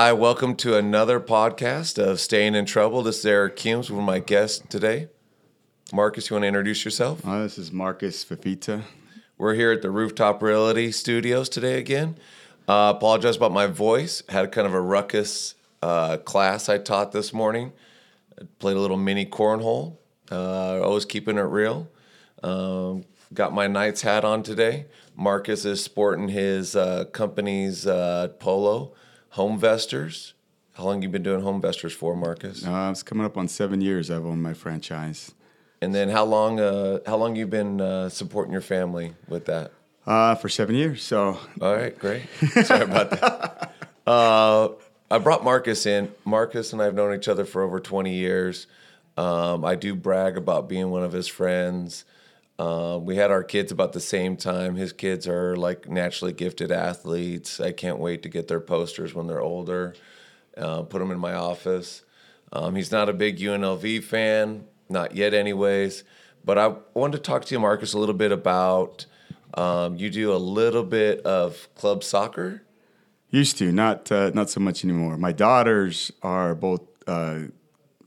Hi, welcome to another podcast of Staying in Trouble. This is Eric Cumes with my guest today. Marcus, you want to introduce yourself? Hi, this is Marcus Fafita. We're here at the Rooftop Realty Studios today again. Uh, apologize about my voice. Had kind of a ruckus uh, class I taught this morning. I played a little mini cornhole. Uh, always keeping it real. Um, got my Knights hat on today. Marcus is sporting his uh, company's uh, Homevestors. How long you been doing Homevestors for, Marcus? Uh, it's coming up on seven years I've owned my franchise. And then how long? Uh, how long you been uh, supporting your family with that? Uh, for seven years. So All right, great. Sorry about that. Uh, I brought Marcus in. Marcus and I have known each other for over 20 years. Um, I do brag about being one of his friends. Uh, we had our kids about the same time. His kids are like naturally gifted athletes. I can't wait to get their posters when they're older. Uh, put them in my office. Um, he's not a big UNLV fan, not yet, anyways. But I wanted to talk to you, Marcus, a little bit about. Um, you do a little bit of club soccer. used to not uh, not so much anymore. My daughters are both uh,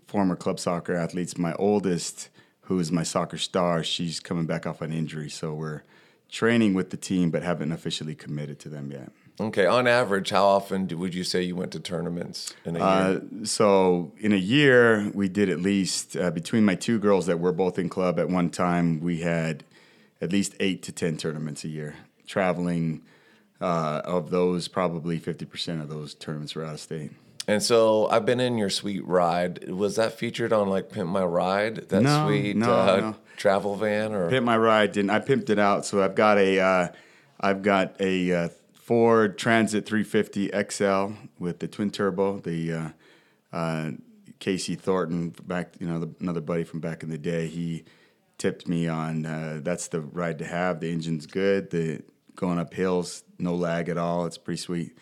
former club soccer athletes. My oldest, who is my soccer star, she's coming back off an injury, so we're training with the team, but haven't officially committed to them yet. Okay, on average, how often do, would you say you went to tournaments in a year? Uh, so in a year, we did at least uh, between my two girls that were both in club at one time, we had at least eight to ten tournaments a year. Traveling uh, of those, probably fifty percent of those tournaments were out of state. And so I've been in your sweet ride. Was that featured on like Pimp My Ride? That No, sweet no, uh, no. travel van, or Pimp my ride didn't. I pimped it out, so I've got a, uh, I've got a uh, Ford Transit 350 XL with the twin turbo. The uh, uh, Casey Thornton, back you know, the, another buddy from back in the day. He tipped me on uh, that's the ride to have. The engine's good. The going up hills, no lag at all. It's pretty sweet.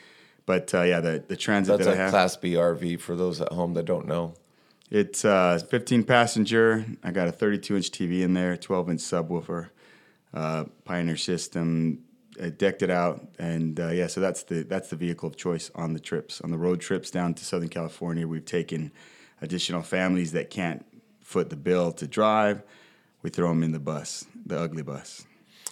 But uh, yeah, the the Transit that's that a I have. Class B RV for those at home that don't know. It's uh, 15 passenger. I got a 32 inch TV in there, 12 inch subwoofer, uh, Pioneer system. I decked it out, and uh, yeah, so that's the that's the vehicle of choice on the trips, on the road trips down to Southern California. We've taken additional families that can't foot the bill to drive. We throw them in the bus, the ugly bus.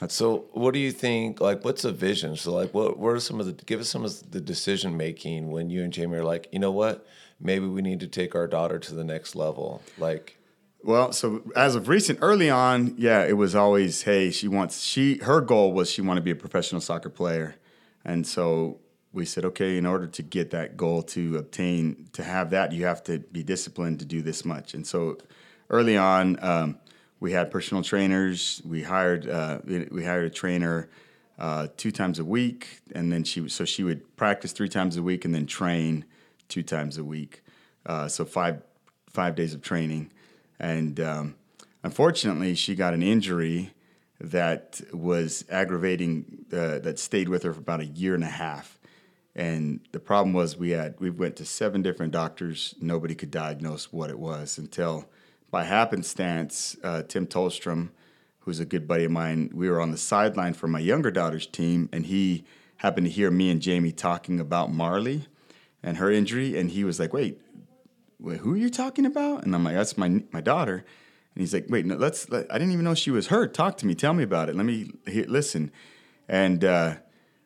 So, what do you think? Like, what's the vision? So, like, what what are some of the give us some of the decision making when you and Jamie are like, you know what, maybe we need to take our daughter to the next level. Like, Well, so as of recent, early on, yeah, it was always, hey, she wants she her goal was she wanted to be a professional soccer player, and so we said, okay, in order to get that goal to obtain to have that, you have to be disciplined to do this much, and so early on, um, we had personal trainers. We hired uh, we hired a trainer uh, two times a week, and then she so she would practice three times a week and then train two times a week. Uh, so five five days of training, and um, unfortunately, she got an injury that was aggravating. Uh, that stayed with her for about a year and a half. And the problem was we had we went to seven different doctors. Nobody could diagnose what it was until, by happenstance, uh, Tim Tolstrom, who's a good buddy of mine, we were on the sideline for my younger daughter's team, and he happened to hear me and Jamie talking about Marley and her injury, and he was like, "Wait, wait who are you talking about?" And I'm like, "That's my my daughter." And he's like, "Wait, no, let's. Let, I didn't even know she was hurt. Talk to me. Tell me about it. Let me hear, listen." And uh,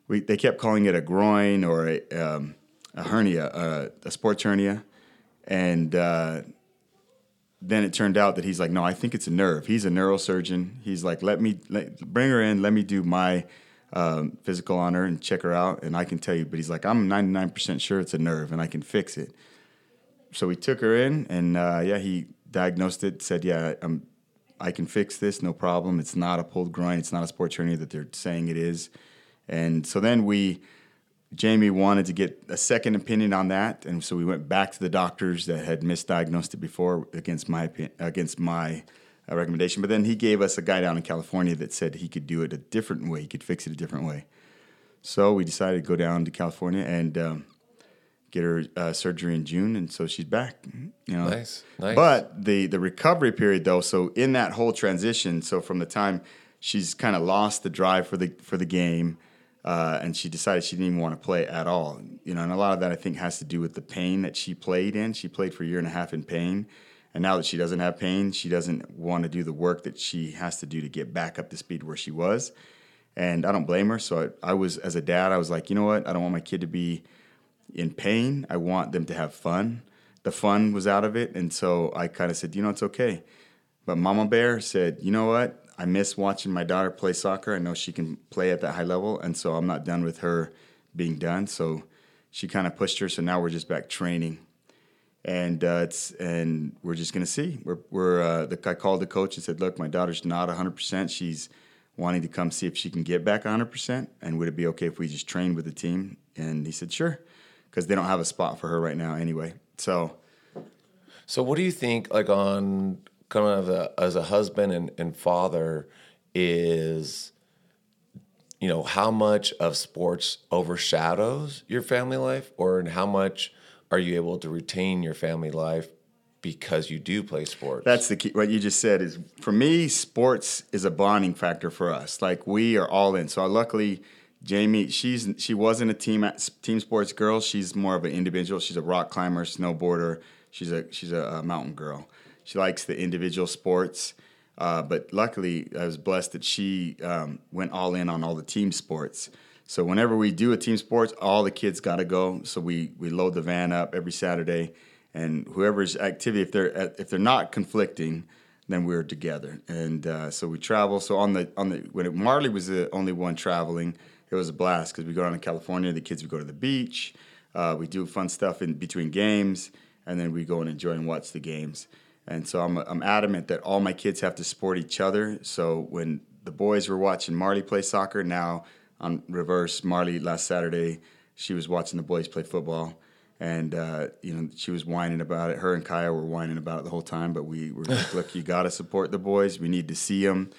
we they kept calling it a groin or a, um, a hernia, uh, a sports hernia, and uh, then it turned out that he's like, no, I think it's a nerve. He's a neurosurgeon. He's like, let me let, bring her in. Let me do my um, physical on her and check her out, and I can tell you. But he's like, I'm 99% sure it's a nerve, and I can fix it. So we took her in, and uh, yeah, he diagnosed it. Said, yeah, I'm, I can fix this, no problem. It's not a pulled groin. It's not a sports hernia that they're saying it is. And so then we, Jamie wanted to get a second opinion on that, and so we went back to the doctors that had misdiagnosed it before against my opi- against my uh, recommendation. But then he gave us a guy down in California that said he could do it a different way. He could fix it a different way. So we decided to go down to California and um, get her uh, surgery in June, and so she's back. You know, Nice, nice. But the the recovery period though, so in that whole transition, so from the time she's kind of lost the drive for the for the game, uh, and she decided she didn't even want to play at all. You know, and a lot of that I think has to do with the pain that she played in. She played for a year and a half in pain, and now that she doesn't have pain, she doesn't want to do the work that she has to do to get back up to speed where she was. And I don't blame her. So I, I was, as a dad, I was like, you know what? I don't want my kid to be in pain. I want them to have fun. The fun was out of it, and so I kind of said, you know, it's okay. But Mama Bear said, you know what? I miss watching my daughter play soccer. I know she can play at that high level, and so I'm not done with her being done. So she kind of pushed her. So now we're just back training, and uh, it's and we're just gonna see. We're we're uh, the I called the coach and said, look, my daughter's not 100. percent She's wanting to come see if she can get back 100 percent, and would it be okay if we just trained with the team? And he said, sure, because they don't have a spot for her right now anyway. So. So what do you think, like on kind of a, as a husband and, and father is you know how much of sports overshadows your family life or how much are you able to retain your family life because you do play sports? That's the key what you just said is for me sports is a bonding factor for us. Like we are all in. So luckily jamie she's she wasn't a team team sports girl. She's more of an individual. She's a rock climber snowboarder. She's a she's a, a mountain girl she likes the individual sports. Uh, but luckily, I was blessed that she um, went all in on all the team sports. So whenever we do a team sports, all the kids got to go. So we we load the van up every Saturday, and whoever's activity, if they're if they're not conflicting, then we're together. And uh, so we travel. So on the on the when it, Marley was the only one traveling, it was a blast because we go down to California. The kids would go to the beach. Uh, we do fun stuff in between games, and then we go and enjoy and watch the games. And so I'm, I'm adamant that all my kids have to support each other. So when the boys were watching Marley play soccer, now on reverse, Marley last Saturday, she was watching the boys play football. And, uh, you know, she was whining about it. Her and Kaya were whining about it the whole time. But we were like, look, you got to support the boys. We need to see them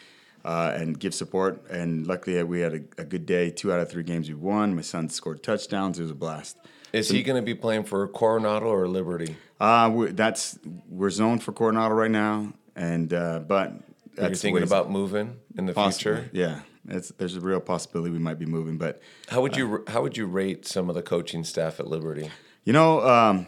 uh, and give support. And luckily, we had a, a good day. Two out of three games we won. My son scored touchdowns. It was a blast. Is he going to be playing for Coronado or Liberty? Uh, we're, that's we're zoned for Coronado right now, and uh, but are you thinking about moving in the possibly, future? Yeah, it's, there's a real possibility we might be moving. But how would you uh, how would you rate some of the coaching staff at Liberty? You know, um,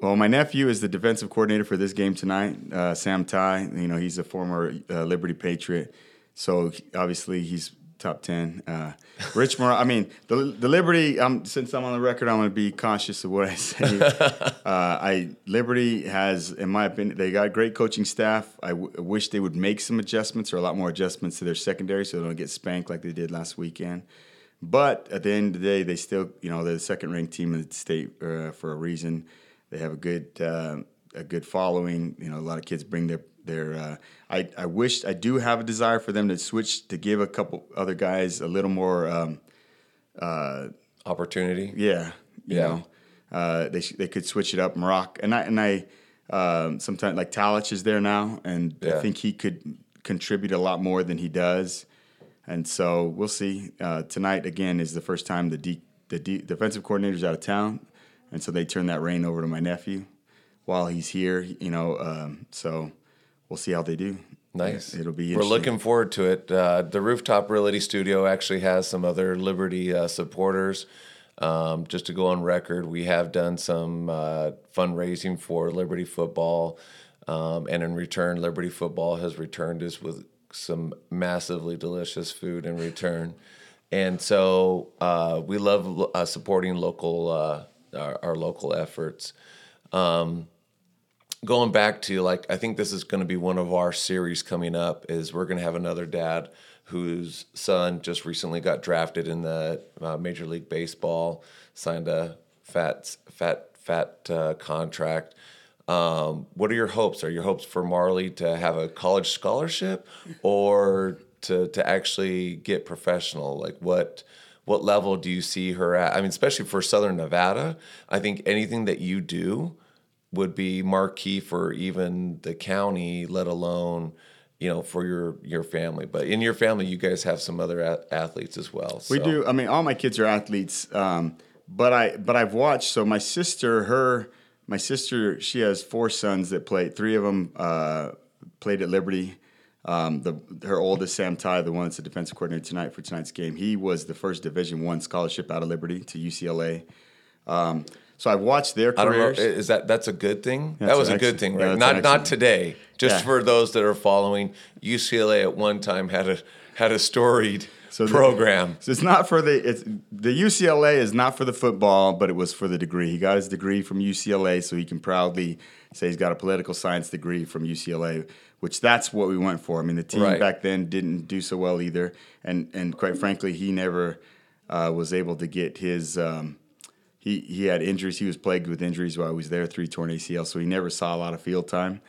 well, my nephew is the defensive coordinator for this game tonight. Uh, Sam Ty, you know, he's a former uh, Liberty Patriot, so obviously he's top ten. Uh, Rich Moore. I mean, the the Liberty. Um, since I'm on the record, I'm going to be cautious of what I say. uh, I Liberty has, in my opinion, they got great coaching staff. I, w- I wish they would make some adjustments or a lot more adjustments to their secondary, so they don't get spanked like they did last weekend. But at the end of the day, they still, you know, they're the second ranked team in the state uh, for a reason. They have a good uh, a good following. You know, a lot of kids bring their they're, uh, I, I wish I do have a desire for them to switch to give a couple other guys a little more um, uh, opportunity. Yeah, you yeah. know, uh, they they could switch it up. Maroc and I and I um, sometimes like Talich is there now, and yeah. I think he could contribute a lot more than he does. And so we'll see. Uh, tonight again is the first time the D, the D, defensive coordinator's out of town, and so they turn that reign over to my nephew while he's here. You know, um, so we'll see how they do. Nice. It'll be. We're looking forward to it. Uh, the Rooftop Realty Studio actually has some other Liberty uh, supporters. Um, just to go on record, we have done some uh, fundraising for Liberty Football, um, and in return, Liberty Football has returned us with some massively delicious food in return. And so uh, we love uh, supporting local uh, our, our, local efforts. Um, going back to like I think this is going to be one of our series coming up is we're going to have another dad whose son just recently got drafted in the uh, Major League Baseball, signed a fat fat fat uh, contract. Um, what are your hopes? Are your hopes for Marley to have a college scholarship or to to actually get professional? Like what what level do you see her at? I mean, especially for Southern Nevada, I think anything that you do would be marquee for even the county, let alone you know for your your family. But in your family, you guys have some other a- athletes as well. So. We do. I mean, all my kids are athletes. Um, but I but I've watched. So my sister, her my sister, she has four sons that played. Three of them uh, played at Liberty. Um, the her oldest Sam Ty, the one that's the defensive coordinator tonight for tonight's game, he was the first Division One scholarship out of Liberty to UCLA. Um, so I've watched their I don't know. careers. Is that that's a good thing? That's that was a good thing, right? that's not not today. Just Yeah. for those that are following, UCLA at one time had a had a storied So the- program. So it's not for the it's the UCLA is not for the football, but it was for the degree. He got his degree from UCLA, so he can proudly say he's got a political science degree from UCLA, which that's what we went for. I mean, the team Right. back then didn't do so well either, and and quite frankly, he never uh, was able to get his. Um, he he had injuries. He was plagued with injuries while he was there, three torn ACL, so he never saw a lot of field time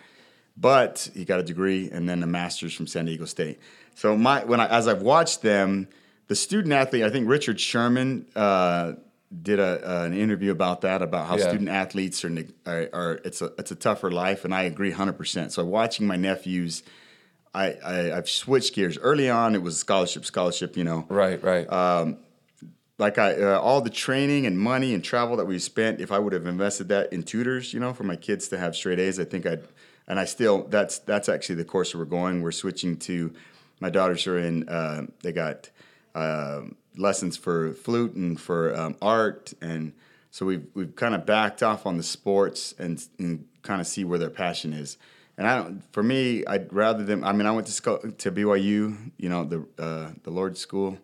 but he got a degree and then a master's from San Diego State. So my when I as I've watched them, the student athlete, I think Richard Sherman uh, did a, uh, an interview about that about how Yeah. student athletes are, are are it's a it's a tougher life, and I agree hundred percent. So watching my nephews. I, I, I've switched gears. Early on, it was scholarship, scholarship. You know, Right, right. Like I uh, all the training and money and travel that we spent, if I would have invested that in tutors, you know, for my kids to have straight A's, I think I'd. And I still that's that's actually the course we're going. We're switching to my daughters are in. Uh, they got um lessons for flute and for um, art, and so we've we've kind of backed off on the sports and, and kind of see where their passion is. And I don't. For me, I'd rather them. I mean, I went to sco- to BYU. You know, the uh, the Lord School.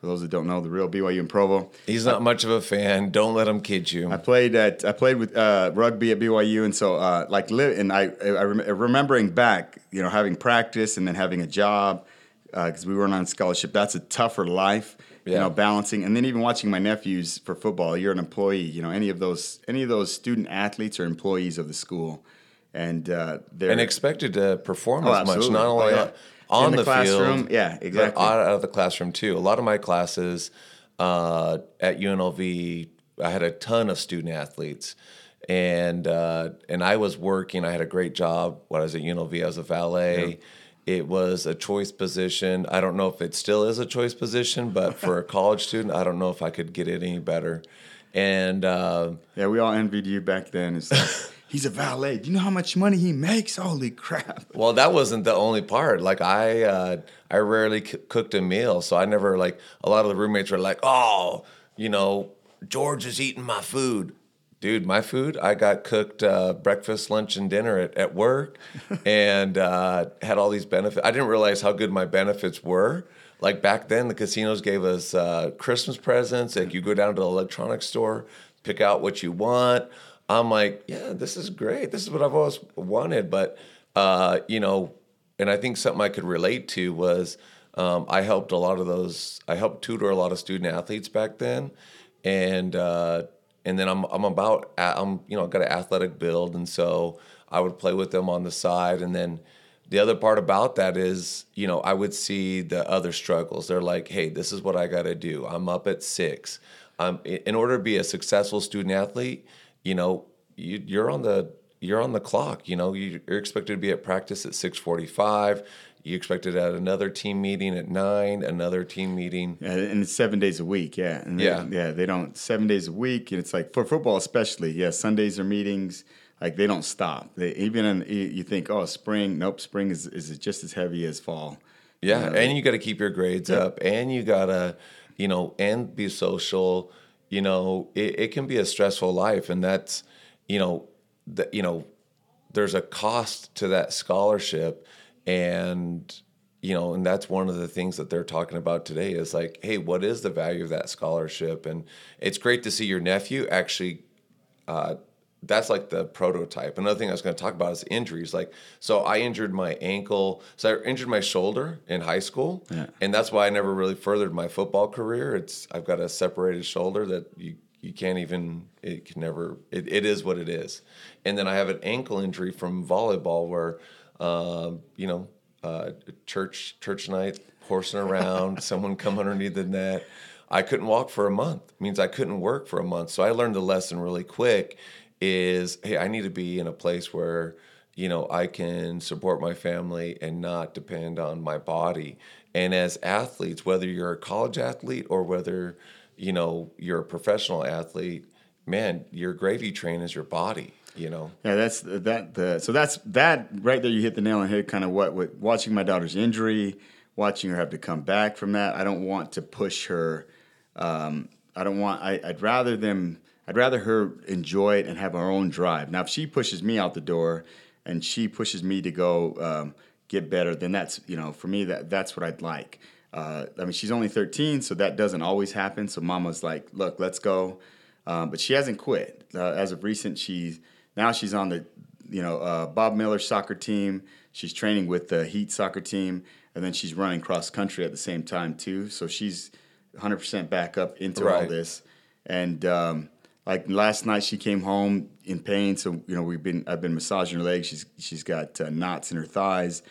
For those that don't know, the real BYU in Provo. He's not much of a fan. Don't let him kid you. I played at I played with uh, rugby at BYU, and so uh, like li- and I, I rem- remembering back, you know, having practice and then having a job because we weren't on scholarship. That's a tougher life, you know, balancing. And then even watching my nephews for football. You're an employee, you know, any of those any of those student athletes are employees of the school, and uh, they're and expected to perform Oh, as much, not Oh, only yeah. On- In the the, classroom, field, yeah, exactly. out of the classroom too. A lot of my classes uh, at UNLV, I had a ton of student athletes, and uh, and I was working. I had a great job when I was at UNLV. I was a valet. It was a choice position. I don't know if it still is a choice position, but for a college student, I don't know if I could get it any better. And uh, yeah, we all envied you back then. It's like, he's a valet. Do you know how much money he makes? Holy crap! Well, that wasn't the only part. Like I, uh, I rarely c- cooked a meal, so I never like. A lot of the roommates were like, "Oh, you know, George is eating my food." Dude, my food, I got cooked uh, breakfast, lunch, and dinner at, at work and uh, had all these benefits. I didn't realize how good my benefits were. Like back then, the casinos gave us uh, Christmas presents. Like you go down to the electronics store, pick out what you want. I'm like, yeah, this is great. This is what I've always wanted. But, uh, you know, and I think something I could relate to was um, I helped a lot of those. I helped tutor a lot of student athletes back then, and uh, and then I'm I'm about I'm you know got an athletic build, and so I would play with them on the side, and then the other part about that is you know I would see the other struggles. They're like, hey, this is what I got to do. I'm up at six. Um, in order to be a successful student athlete, you know you, you're on the you're on the clock. You know, you- you're expected to be at practice at six forty-five. You expected at another team meeting at nine, another team meeting. Yeah, and it's seven days a week. Yeah, and they- Yeah. yeah. They don't seven days a week, and it's like for football especially. Yeah, Sundays are meetings. Like they don't stop. They even in, you you think, oh, spring. Nope, spring is is just as heavy as fall. Yeah, and you got to keep your grades up, and you gotta, you know, and be social. You know, it, it can be a stressful life, and that's, you know, that you know, there's a cost to that scholarship, and you know, and that's one of the things that they're talking about today is like, hey, what is the value of that scholarship? And it's great to see your nephew actually uh, that's like the prototype. Another thing I was going to talk about is injuries. Like, so I injured my ankle. So I injured my shoulder in high school, and that's why I never really furthered my football career. It's I've got a separated shoulder that you you can't even it can never it, it is what it is. And then I have an ankle injury from volleyball where, um, you know, uh, church church night horsing around, someone come underneath the net. I couldn't walk for a month. It means I couldn't work for a month. So I learned the lesson really quick is hey, I need to be in a place where, you know, I can support my family and not depend on my body. And as athletes, whether you're a college athlete or whether, you know, you're a professional athlete, man, your gravy train is your body. You know. Yeah, that's that. The so that's that right there. You hit the nail on the head. Kind of what with watching my daughter's injury, watching her have to come back from that. I don't want to push her. Um, I don't want. I, I'd rather them. I'd rather her enjoy it and have her own drive. Now, if she pushes me out the door, and she pushes me to go um, get better, then that's you know for me that that's what I'd like. Uh, I mean, she's only 13, so that doesn't always happen. So Mama's like, "Look, let's go," um, but she hasn't quit. Uh, as of recent, she's now she's on the you know uh, Bob Miller soccer team. She's training with the Heat soccer team, and then she's running cross country at the same time too. So she's 100% back up into all this. And um, like last night, she came home in pain. So you know we've been I've been massaging her legs. She's she's got uh, knots in her thighs,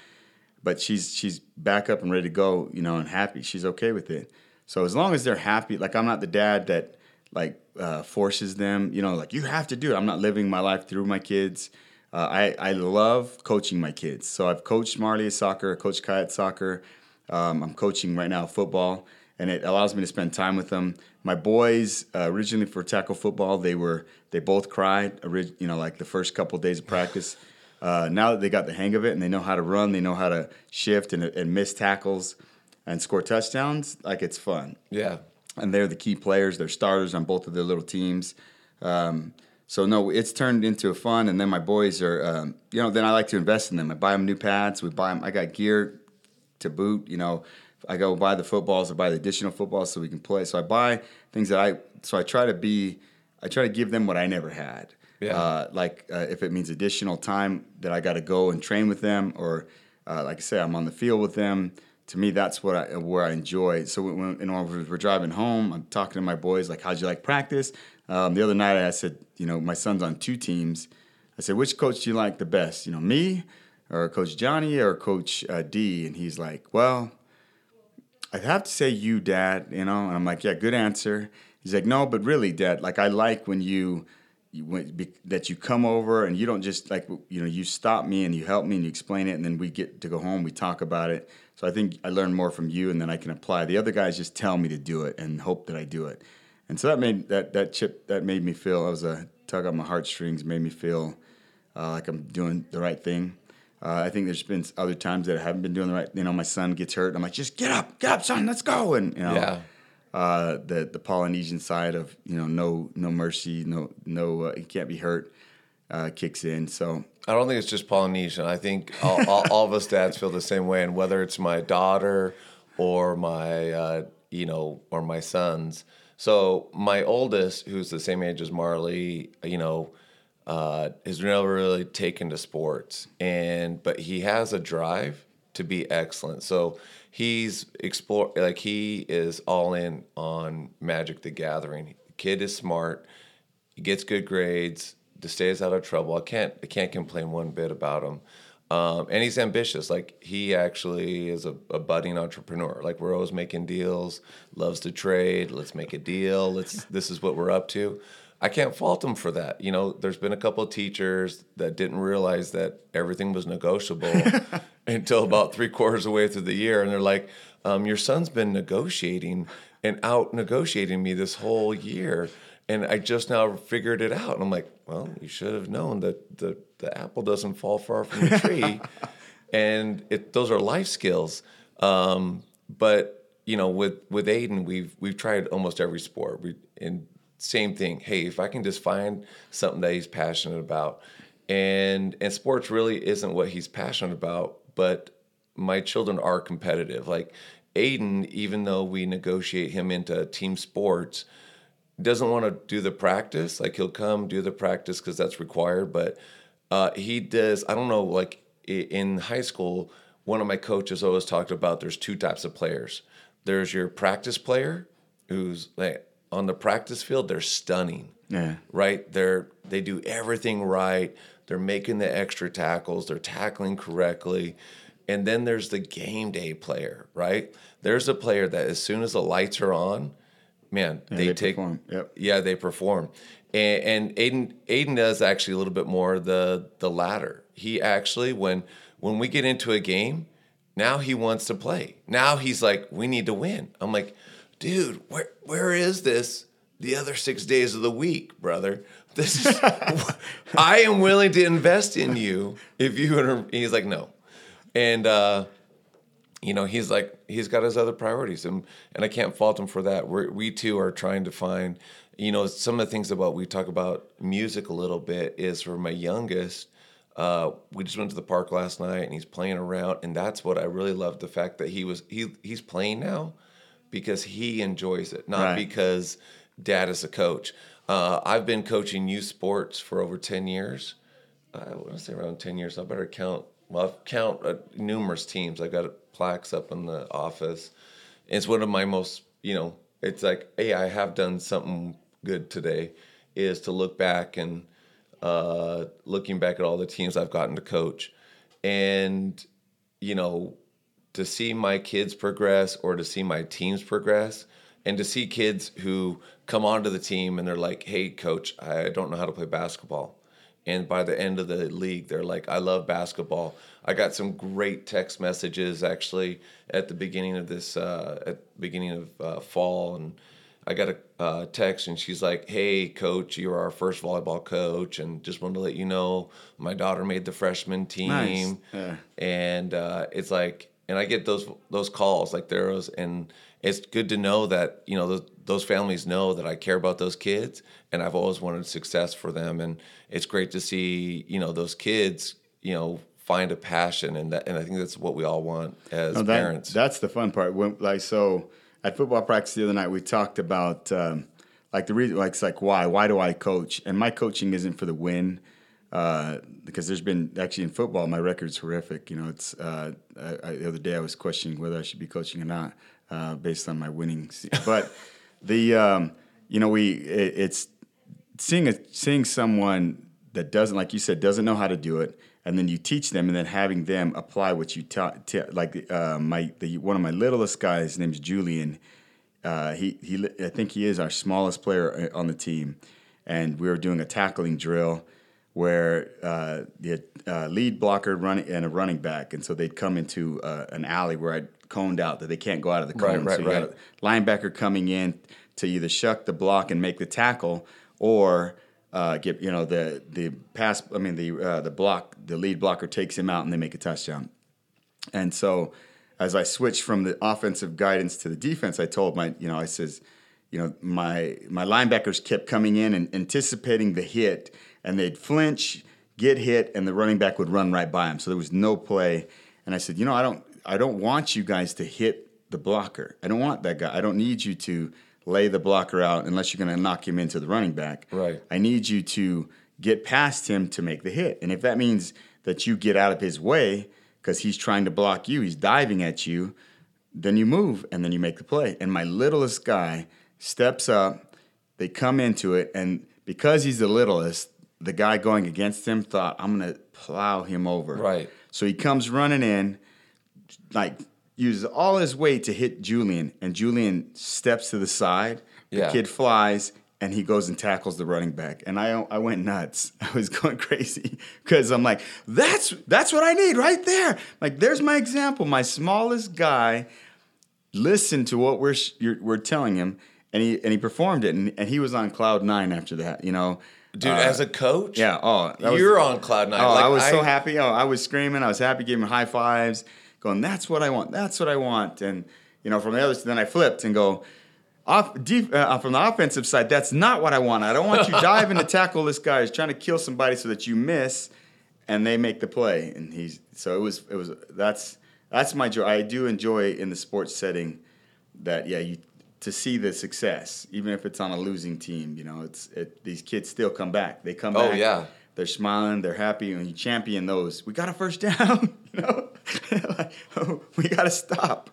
but she's she's back up and ready to go. You know, and happy. She's okay with it. So as long as they're happy, like I'm not the dad that like uh, forces them. You know, like you have to do it. I'm not living my life through my kids. Uh, I I love coaching my kids. So I've coached Marley soccer, coached Kai at soccer. Um, I'm coaching right now football, and it allows me to spend time with them. My boys, uh, originally for tackle football, they were they both cried. You know, like the first couple days of practice. Uh, now that they got the hang of it and they know how to run, they know how to shift and, and miss tackles and score touchdowns. Like it's fun Yeah. and they're the key players. They're starters on both of their little teams. Um, so no, it's turned into a fun. And then my boys are, um, you know, then I like to invest in them. I buy them new pads. We buy them. I got gear to boot. You know, I go buy the footballs. or buy the additional footballs so we can play. So I buy things that I. So I try to be. I try to give them what I never had. Yeah. Uh, like uh, if it means additional time that I got to go and train with them, or uh, like I say, I'm on the field with them. To me, that's what I where I enjoy. So when, when, you know, we're driving home, I'm talking to my boys like, "How'd you like practice?" Um, the other night, I said, "You know, my son's on two teams." I said, "Which coach do you like the best? You know, me, or Coach Johnny, or Coach uh, D?" And he's like, "Well, I'd have to say you, Dad. You know." And I'm like, "Yeah, good answer." He's like, "No, but really, Dad. Like, I like when you." You, when, be, that you come over and you don't just like you know you stop me and you help me and you explain it and then we get to go home we talk about it so I think I learn more from you and then I can apply the other guys just tell me to do it and hope that I do it and so that made that that chip that made me feel I was a tug on my heartstrings made me feel uh, like I'm doing the right thing uh, I think there's been other times that I haven't been doing the right you know my son gets hurt I'm like just get up get up son let's go and you know Yeah. uh, the the Polynesian side of you know no no mercy no no uh, you can't be hurt uh, kicks in so I don't think it's just Polynesian. I think all, all, all of us dads feel the same way, and whether it's my daughter or my, uh, you know, or my sons. So my oldest, who's the same age as Marley, you know, uh, has never really taken to sports, and but he has a drive to be excellent. So he's explore like he is all in on Magic the Gathering. kid is smart. He gets good grades. Stays out of trouble. I can't I can't complain one bit about him. Um, and he's ambitious. Like he actually is a, a budding entrepreneur. Like we're always making deals. Loves to trade. Let's make a deal. Let's. This is what we're up to. I can't fault them for that. You know, there's been a couple of teachers that didn't realize that everything was negotiable until about three quarters of the way through the year, and they're like, um, "Your son's been negotiating and out negotiating me this whole year." and I just now figured it out. And I'm like, well, you should have known that the, the apple doesn't fall far from the tree. and it, those are life skills. Um, but you know, with with Aiden, we've we've tried almost every sport. We and same thing. Hey, if I can just find something that he's passionate about, and and sports really isn't what he's passionate about, but my children are competitive. Like Aiden, even though we negotiate him into team sports, doesn't want to do the practice. Like he'll come do the practice because that's required, but uh, he does. I don't know. Like in high school, one of my coaches always talked about there's two types of players. There's your practice player, who's like on the practice field, they're stunning. Yeah. Right. They're they do everything right. They're making the extra tackles. They're tackling correctly. And then there's the game day player, right? There's a player that as soon as the lights are on, man, they, they take perform. Yep. yeah, they perform. And, and Aiden Aiden does actually a little bit more the the latter. He actually when when we get into a game, now he wants to play. Now he's like, we need to win. I'm like, dude, where where is this the other six days of the week, brother. This is, I am willing to invest in you if you. He's like, no, and uh, you know, he's like, he's got his other priorities, and and I can't fault him for that. We're, we too are trying to find, you know, some of the things about we talk about music a little bit is for my youngest. Uh, we just went to the park last night and he's playing around, and that's what I really love the fact that he was he he's playing now because he enjoys it, not Right. because dad is a coach. Uh, I've been coaching youth sports for over ten years. I want to say around ten years. I better count. Well, I've count uh, numerous teams. I've got plaques up in the office. It's one of my most, you know, it's like, hey, I have done something good today. Is to look back and uh, looking back at all the teams I've gotten to coach, and you know, to see my kids progress or to see my teams progress and to see kids who come onto the team and they're like, "Hey, coach, I don't know how to play basketball." And by the end of the league, they're like, "I love basketball." I got some great text messages actually at the beginning of this uh, at beginning of uh, fall, and I got a uh, text and she's like, "Hey, coach, you're our first volleyball coach, and just wanted to let you know my daughter made the freshman team." Nice. Yeah. and uh, it's like and i get those those calls like those and it's good to know that you know those, those families know that i care about those kids and i've always wanted success for them and it's great to see you know those kids you know find a passion and that and i think that's what we all want as No, that- parents That's the fun part. When, like so, at football practice the other night, we talked about um, like the reason, like it's like why, why do I coach? And my coaching isn't for the win, uh, because there's been actually in football, my record's horrific. You know, it's uh, I, I, the other day I was questioning whether I should be coaching or not uh, based on my winning. But the um, you know we it, it's seeing a, seeing someone that doesn't like you said doesn't know how to do it and then you teach them and then having them apply what you taught t- like uh, my the, one of my littlest guys his name's Julian uh, he he I think he is our smallest player on the team and we were doing a tackling drill where uh, the uh, lead blocker run and a running back and so they'd come into uh, an alley where I'd coned out that they can't go out of the Right, cone right, so you got right. a linebacker coming in to either shuck the block and make the tackle or uh, get you know the the pass. I mean the uh, the block the lead blocker takes him out and they make a touchdown. And so as I switched from the offensive guidance to the defense, I told my you know I says you know my my linebackers kept coming in and anticipating the hit and they'd flinch, get hit, and the running back would run right by him. So there was no play. And I said, you know, I don't I don't want you guys to hit the blocker. I don't want that guy. I don't need you to lay the blocker out unless you're going to knock him into the running back. Right. I need you to get past him to make the hit. And if that means that you get out of his way because he's trying to block you, he's diving at you, then you move and then you make the play. And my littlest guy steps up, they come into it, and because he's the littlest, the guy going against him thought, I'm to plow him over. Right. So he comes running in, like uses all his weight to hit Julian, and Julian steps to the side. The Yeah. kid flies, and he goes and tackles the running back. And I I went nuts. I was going crazy because I'm like, that's that's what I need right there. Like, there's my example. My smallest guy listened to what we're we're telling him, and he and he performed it, and, and he was on cloud nine after that. You know, dude Uh, as a coach yeah. Oh, you're on cloud nine Oh, Like, I was so happy. Oh, I was screaming. I was happy, giving high fives, going, "That's what I want. That's what I want." And you know, from the other, side, then I flipped and go, off deep, uh, from the offensive side. That's not what I want. I don't want you diving to tackle this guy who's trying to kill somebody so that you miss, and they make the play. And he's so it was. It was that's that's my joy. I do enjoy in the sports setting that yeah you to see the success even if it's on a losing team you know it's it, these kids still come back they come Oh, back yeah. they're smiling they're happy and you champion those we got a first down you know like, oh, we got to stop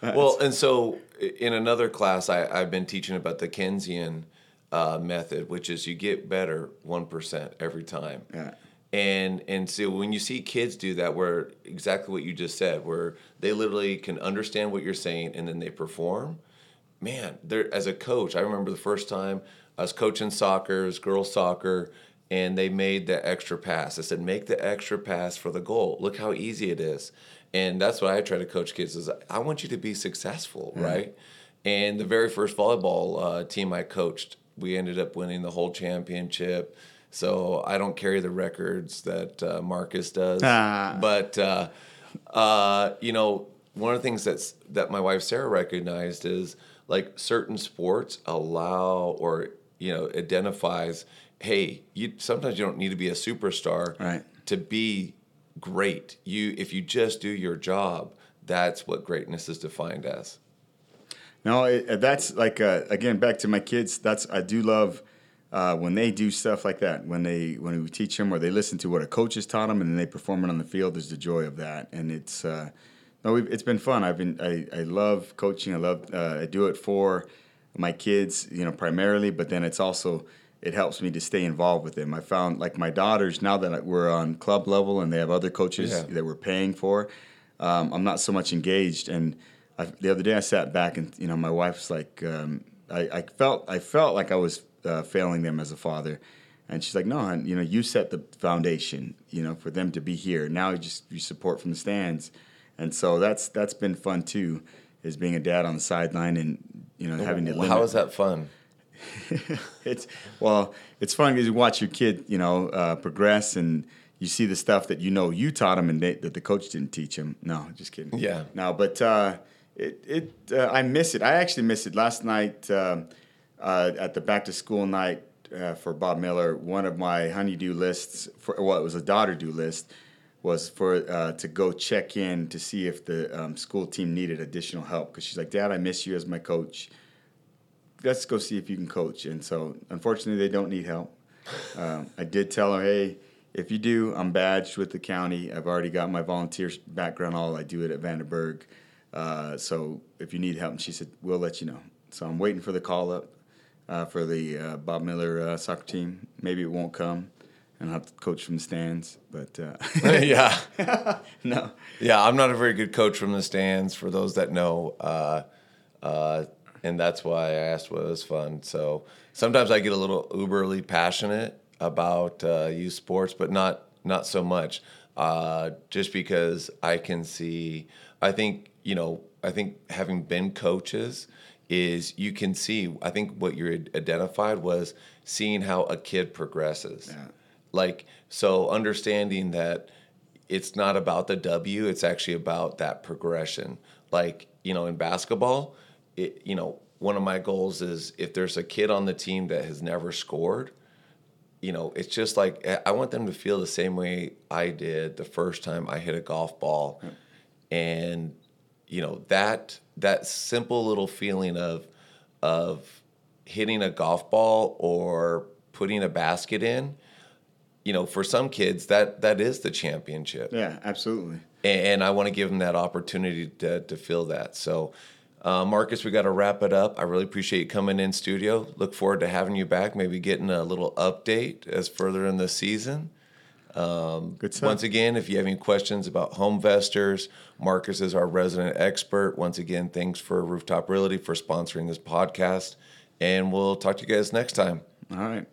Well, and so in another class, I, I've been teaching about the Kaizen uh, method, which is you get better one percent every time. Yeah. And and so when you see kids do that, where exactly what you just said, where they literally can understand what you're saying and then they perform, man, they're as a coach. I remember the first time I was coaching soccer, it was girls soccer, and they made the extra pass. I said, make the extra pass for the goal. Look how easy it is. And that's what I try to coach kids is I want you to be successful, right? And the very first volleyball uh, team I coached, we ended up winning the whole championship. So I don't carry the records that uh, Marcus does. Ah. But uh, uh, you know, one of the things that's that my wife Sarah recognized is like certain sports allow or you know identifies. Hey, you sometimes you don't need to be a superstar Right. to be great. You if you just do your job, that's what greatness is defined as. No, it, that's like uh, again back to my kids. That's I do love uh, when they do stuff like that. When they when we teach them or they listen to what a coach has taught them and then they perform it on the field. There's the joy of that, and it's uh, no, we've, it's been fun. I've been I, I love coaching. I love uh, I do it for my kids, you know, primarily, but then it's also it helps me to stay involved with them. I found like my daughters now that we're on club level and they have other coaches Yeah. that we're paying for. Um, I'm not so much engaged. And I, the other day I sat back and you know my wife's like um, I, I felt I felt like I was uh, failing them as a father. And she's like, no, hon, you know, you set the foundation, you know, for them to be here. Now you just you support from the stands, and so that's that's been fun too, is being a dad on the sideline and you know having to limit How is that fun? it's well, it's fun because you watch your kid, you know, uh, progress, and you see the stuff that you know you taught him and they, that the coach didn't teach him. No, just kidding. Yeah. No, but uh, it it uh, I miss it. I actually miss it. Last night um uh, at the back to school night uh, for Bob Miller, one of my honeydew lists for well, it was a daughter do list was for uh, to go check in to see if the um, school team needed additional help because she's like, Dad, I miss you as my coach let's go see if you can coach. And so, unfortunately, they don't need help. Um, I did tell her, hey, if you do, I'm badged with the county. I've already got my volunteer background. All I do it at Vanderburg. Uh, so if you need help, and she said, we'll let you know. So I'm waiting for the call up uh, for the uh, Bob Miller uh, soccer team. Maybe it won't come, and I'll have to coach from the stands. But uh, yeah. no, Yeah, I'm not a very good coach from the stands. For those that know, uh, uh, and that's why I asked what was fun. So sometimes I get a little uberly passionate about uh, youth sports, but not not so much. Uh, just because I can see, I think you know, I think having been coaches is you can see. I think what you identified was seeing how a kid progresses. Yeah. Like so, understanding that it's not about the W, it's actually about that progression. Like, you know, in basketball, it, you know, one of my goals is if there's a kid on the team that has never scored, you know, it's just like I- want them to feel the same way I did the first time I hit a golf ball. Hmm. And you know, that that simple little feeling of of hitting a golf ball or putting a basket in, you know, for some kids that that is the championship yeah, absolutely. and I want to give them that opportunity to, to feel that. So, uh, Marcus, we got to wrap it up. I really appreciate you coming in studio. Look forward to having you back. Maybe getting a little update as further in the season. Good stuff. Once again, if you have any questions about HomeVestors, Marcus is our resident expert. Once again, thanks for Rooftop Realty for sponsoring this podcast, and we'll talk to you guys next time. All right.